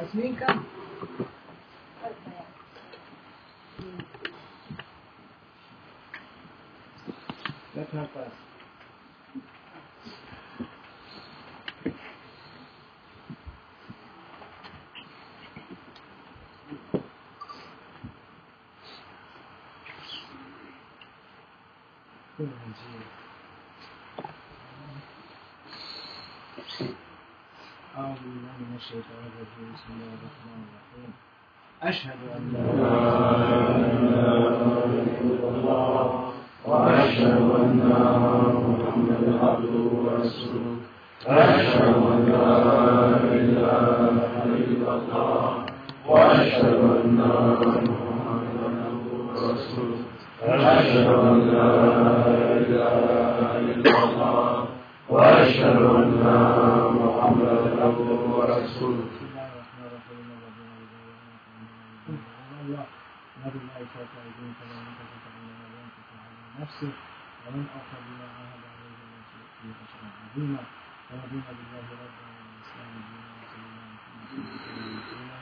Cósmica. Las trampas. بسم الله الرحمن الرحيم. أشهد أن لا وأشهد أن محمدا عبده ورسوله. أشهد أن لا إله إلا الله وأشهد أن محمدا عبده ورسوله. أشهد أن لا إله إلا الله وأشهد أن محمدا عبده ورسوله بسم الله الرحمن الرحيم الذين يبايعونك الله نبي الله فوق أيديهم فلا ينكف فإنما ينكف على نفسه ومن أوفى بما عاهد عليه الله في أجرا عظيما. ورضينا بالله ربا والإسلام دينا رسولا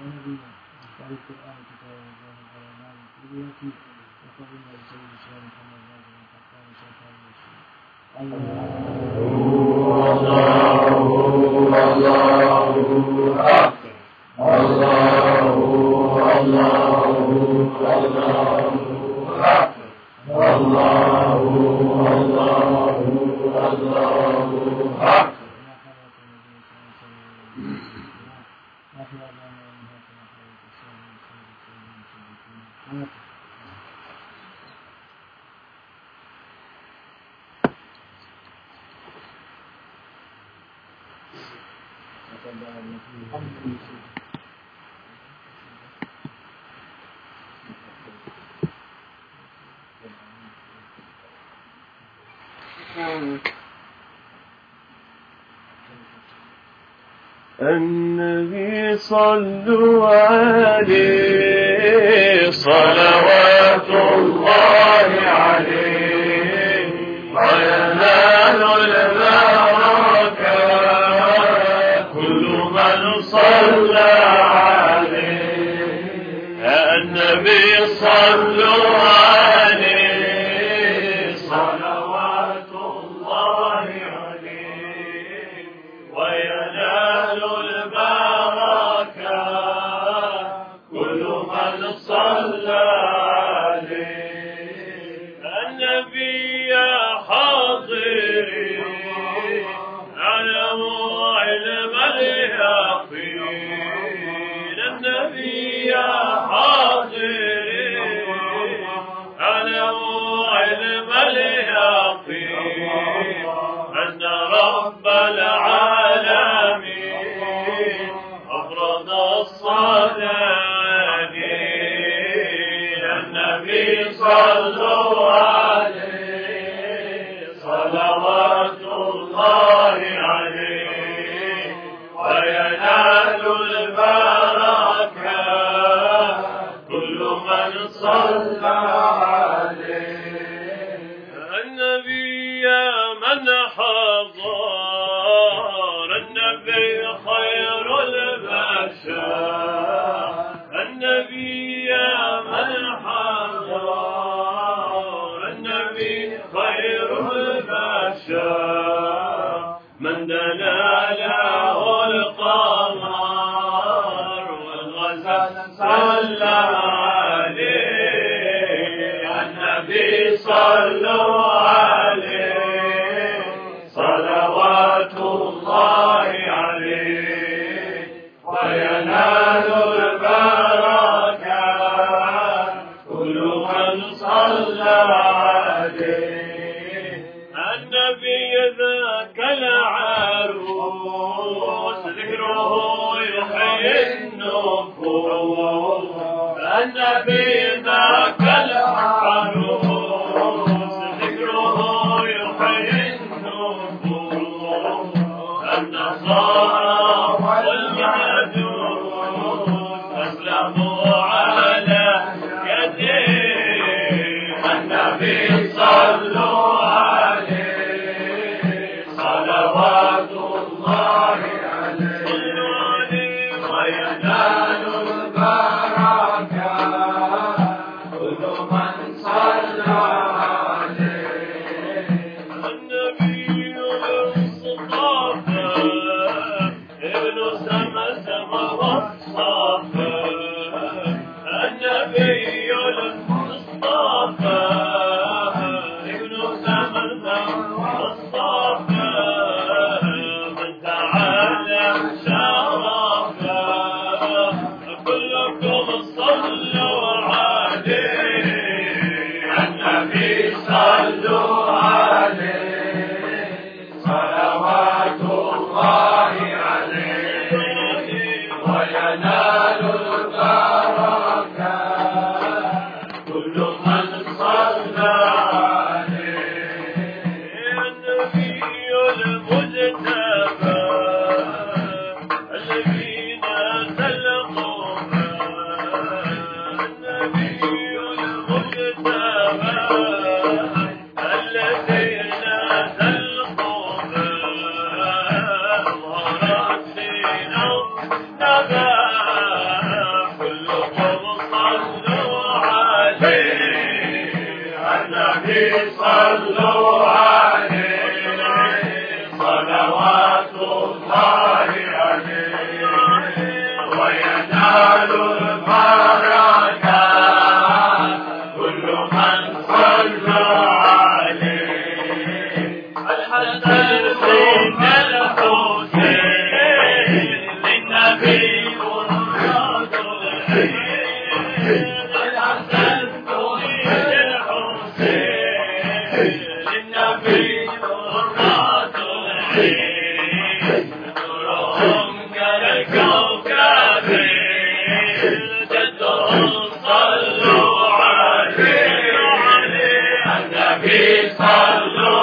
ونبينا وبالقرآن كتابا الله على نار الكلية وقبلنا بسيد الشام محمد رضي الله عنه ورسولا وما خلق النبي صلى الله. عليه وسلم ما في أعلام أنها كما خلق السلام وسلم وسلم وسلم وسلم النبي صلوا عليه صلوات الله عليه. وينال البركة كل من صلى عليه. النبي صلوا عليه من صلى alone. no, no. Hallelujah.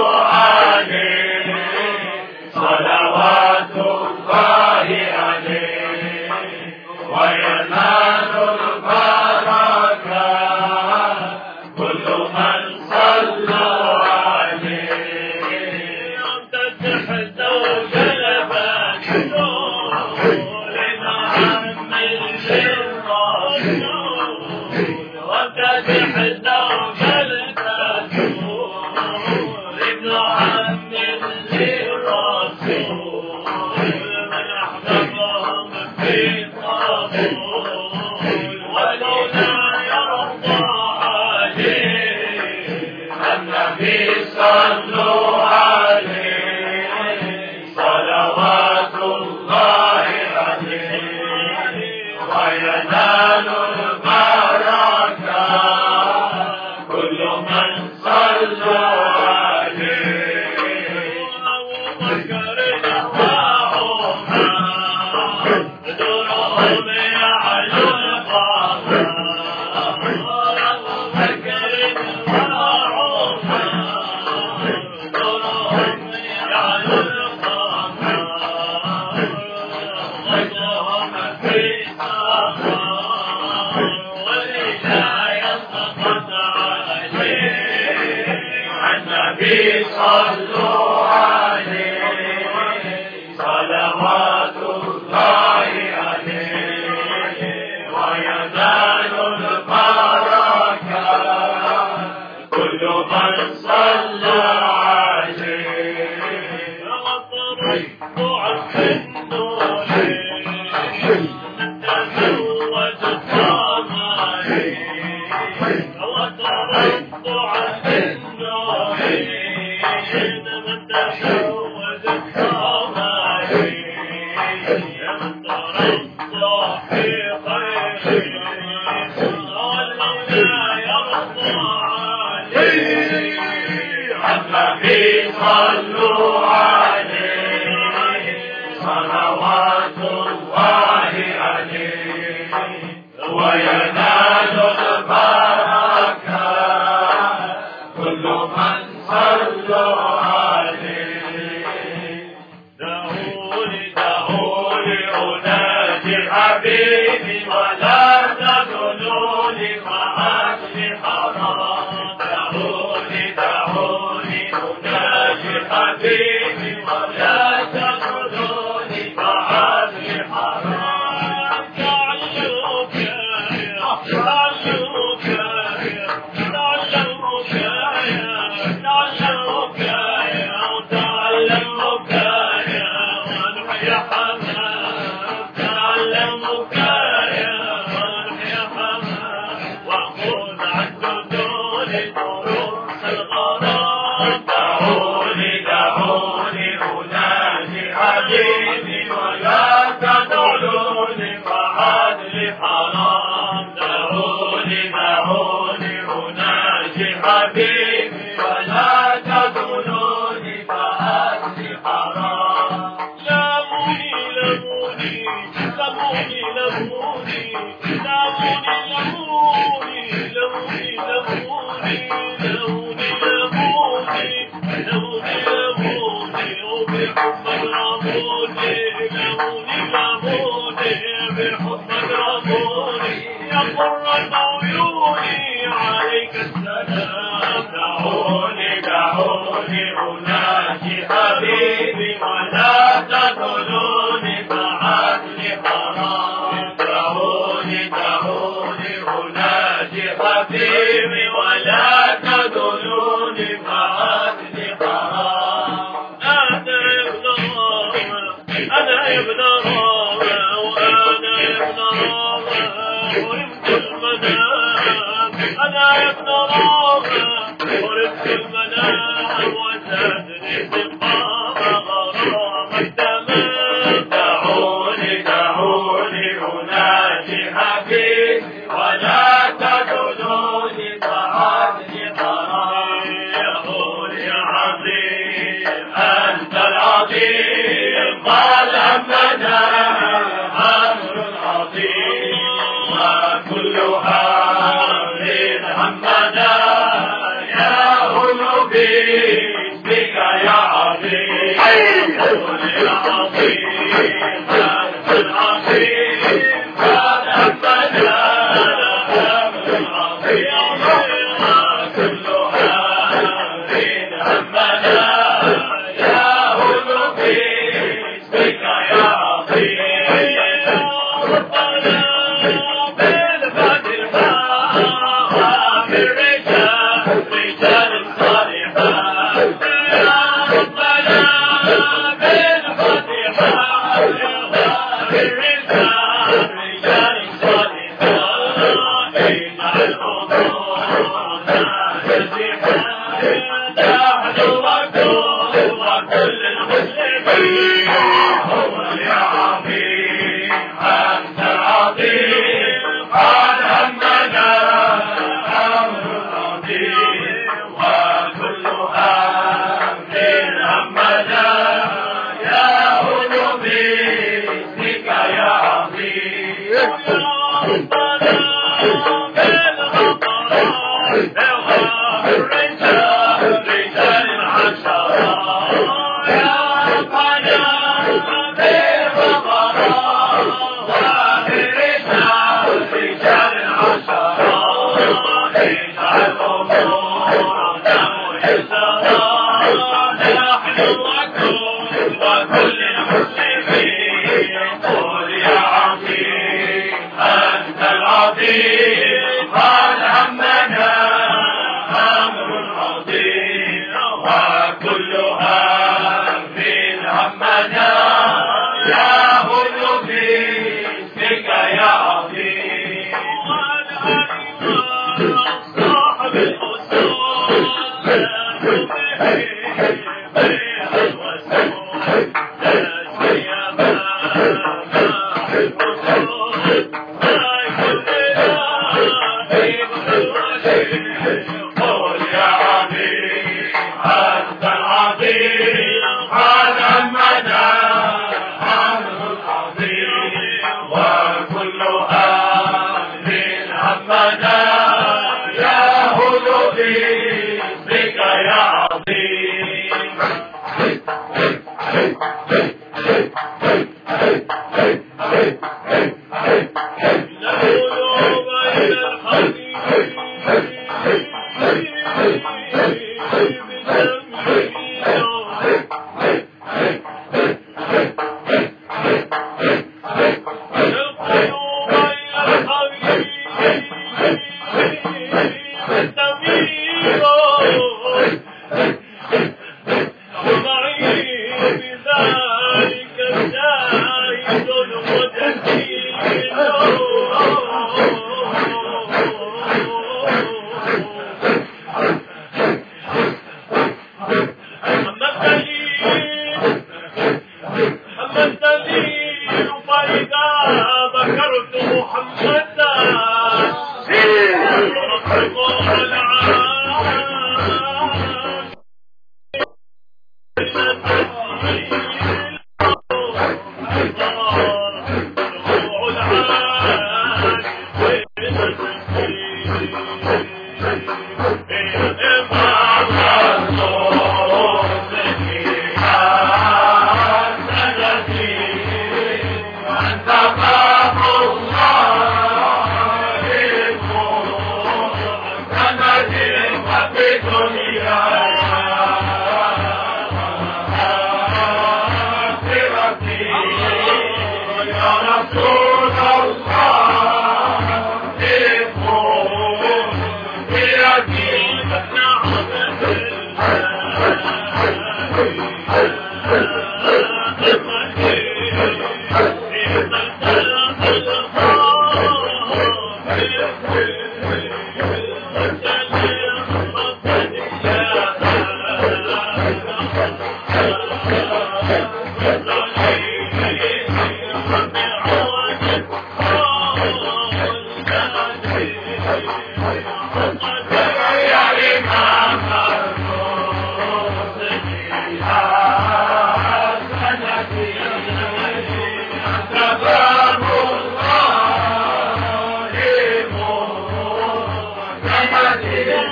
hermano Great. Thank you. hey, hey, hey.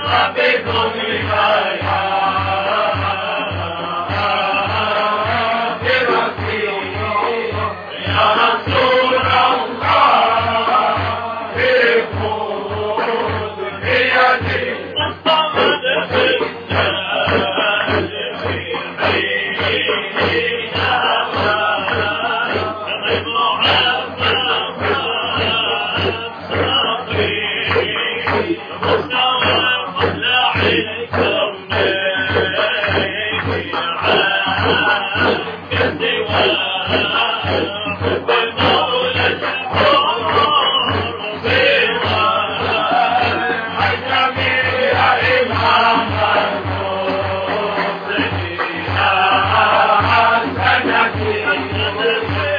Happy Home. Yeah.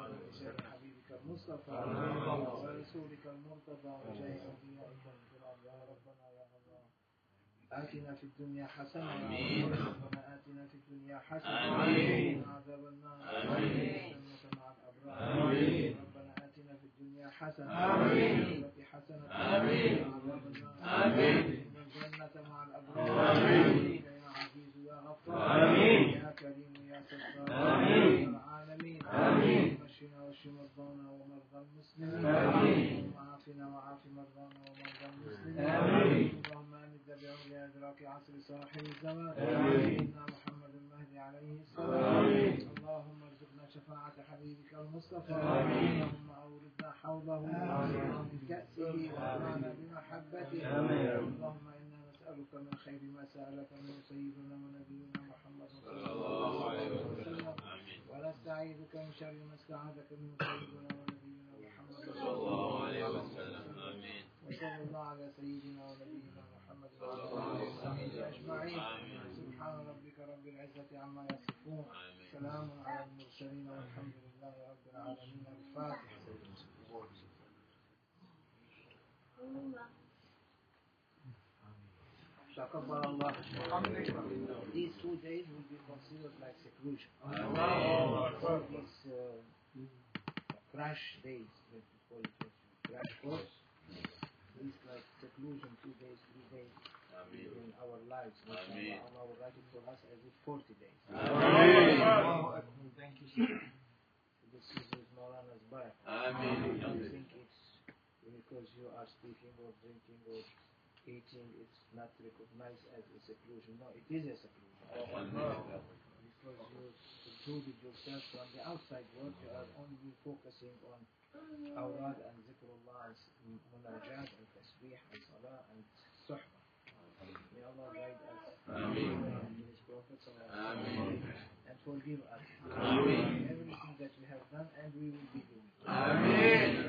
صل بشر حبيبك المصطفى آمين. ورسولك المرتضى وجاه انبيائك الكرام يا ربنا يا الله آتنا في الدنيا حسنة آمين. ربنا آتنا في الدنيا حسنة آمين. وقنا عذاب النار آمين. جنة مع الأبرار آمين. ربنا آتنا في الدنيا حسنة آمين. وفي حسنة عذاب النار الجنة مع الأبرار آمين. يا عزيز يا غفار آمين. يا كريم يا ستار آمين. يا العالمين آمين. واشفنا واشف مرضانا ومرضى المسلمين آمين. اللهم عافنا وعاف مرضانا ومرضى المسلمين آمين. اللهم امد بعون إدراك عصر صاحب الزمان آمين. سيدنا محمد المهدي عليه السلام آمين. اللهم ارزقنا شفاعة حبيبك المصطفى آمين. اللهم أوردنا حوضه آمين. من كأسه وأطعنا بمحبته آمين. اللهم نسألك من خير ما سألك من سيدنا ونبينا محمد صلى الله عليه وسلم. ونستعيذك من شر ما استعاذك من سيدنا ونبينا محمد صلى الله عليه وسلم. آمين. وصلى الله على سيدنا ونبينا محمد صلى الله عليه وسلم. أجمعين آمين. سبحان ربك رب العزة عما يصفون. سلام على المرسلين والحمد لله رب العالمين تقبل الله Uh, these two days will be considered like seclusion. Oh, Allah. So uh, these uh, crash days, that we call it crash course, These like seclusion, two days, three days. In our lives, Ameen. Allah will write it for us as if 40 days. Ameen. Thank you, sir. This is Maulana's bar. Ameen. You think it's because you are speaking or drinking or eating, it's not recognized as a seclusion. No, it is a seclusion. Oh, because you secluded yourself from the outside world, you are only focusing on awrad and zikrullah and munajat and tasbih and salah and suhbah. May Allah guide us. Ameen. And His Prophet sallallahu Ameen. and forgive us. Ameen. Everything that we have done and we will be doing. Ameen.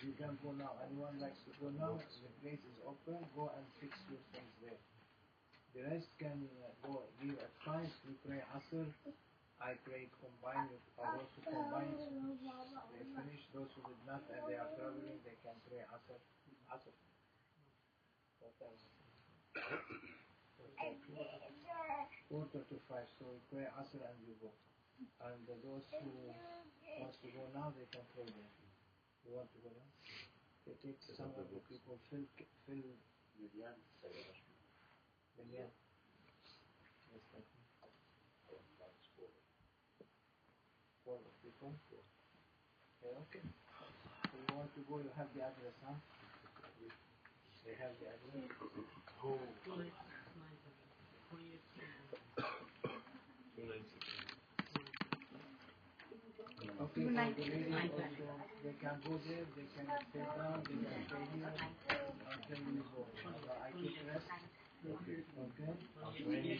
You can go now. Anyone likes to go now? The place is open. Go and fix your things there. The rest can uh, go at five. We pray Asr. I pray combined with those who combine. They finish. Those who did not and they are traveling, they can pray Asr. Asr. Quarter to five. So we pray Asr and you go. And those who wants to go now, they can pray there. You want to go now? They take some of the people fill fill Million. Yes, thank you. Four people. Yeah, okay. So you want to go, you have the address, huh? They have the address. Oh, Okay, so the ladies also, they can go there, they can stay down, they can stay here until we go. So I keep rest. Okay. Okay. I speak with you.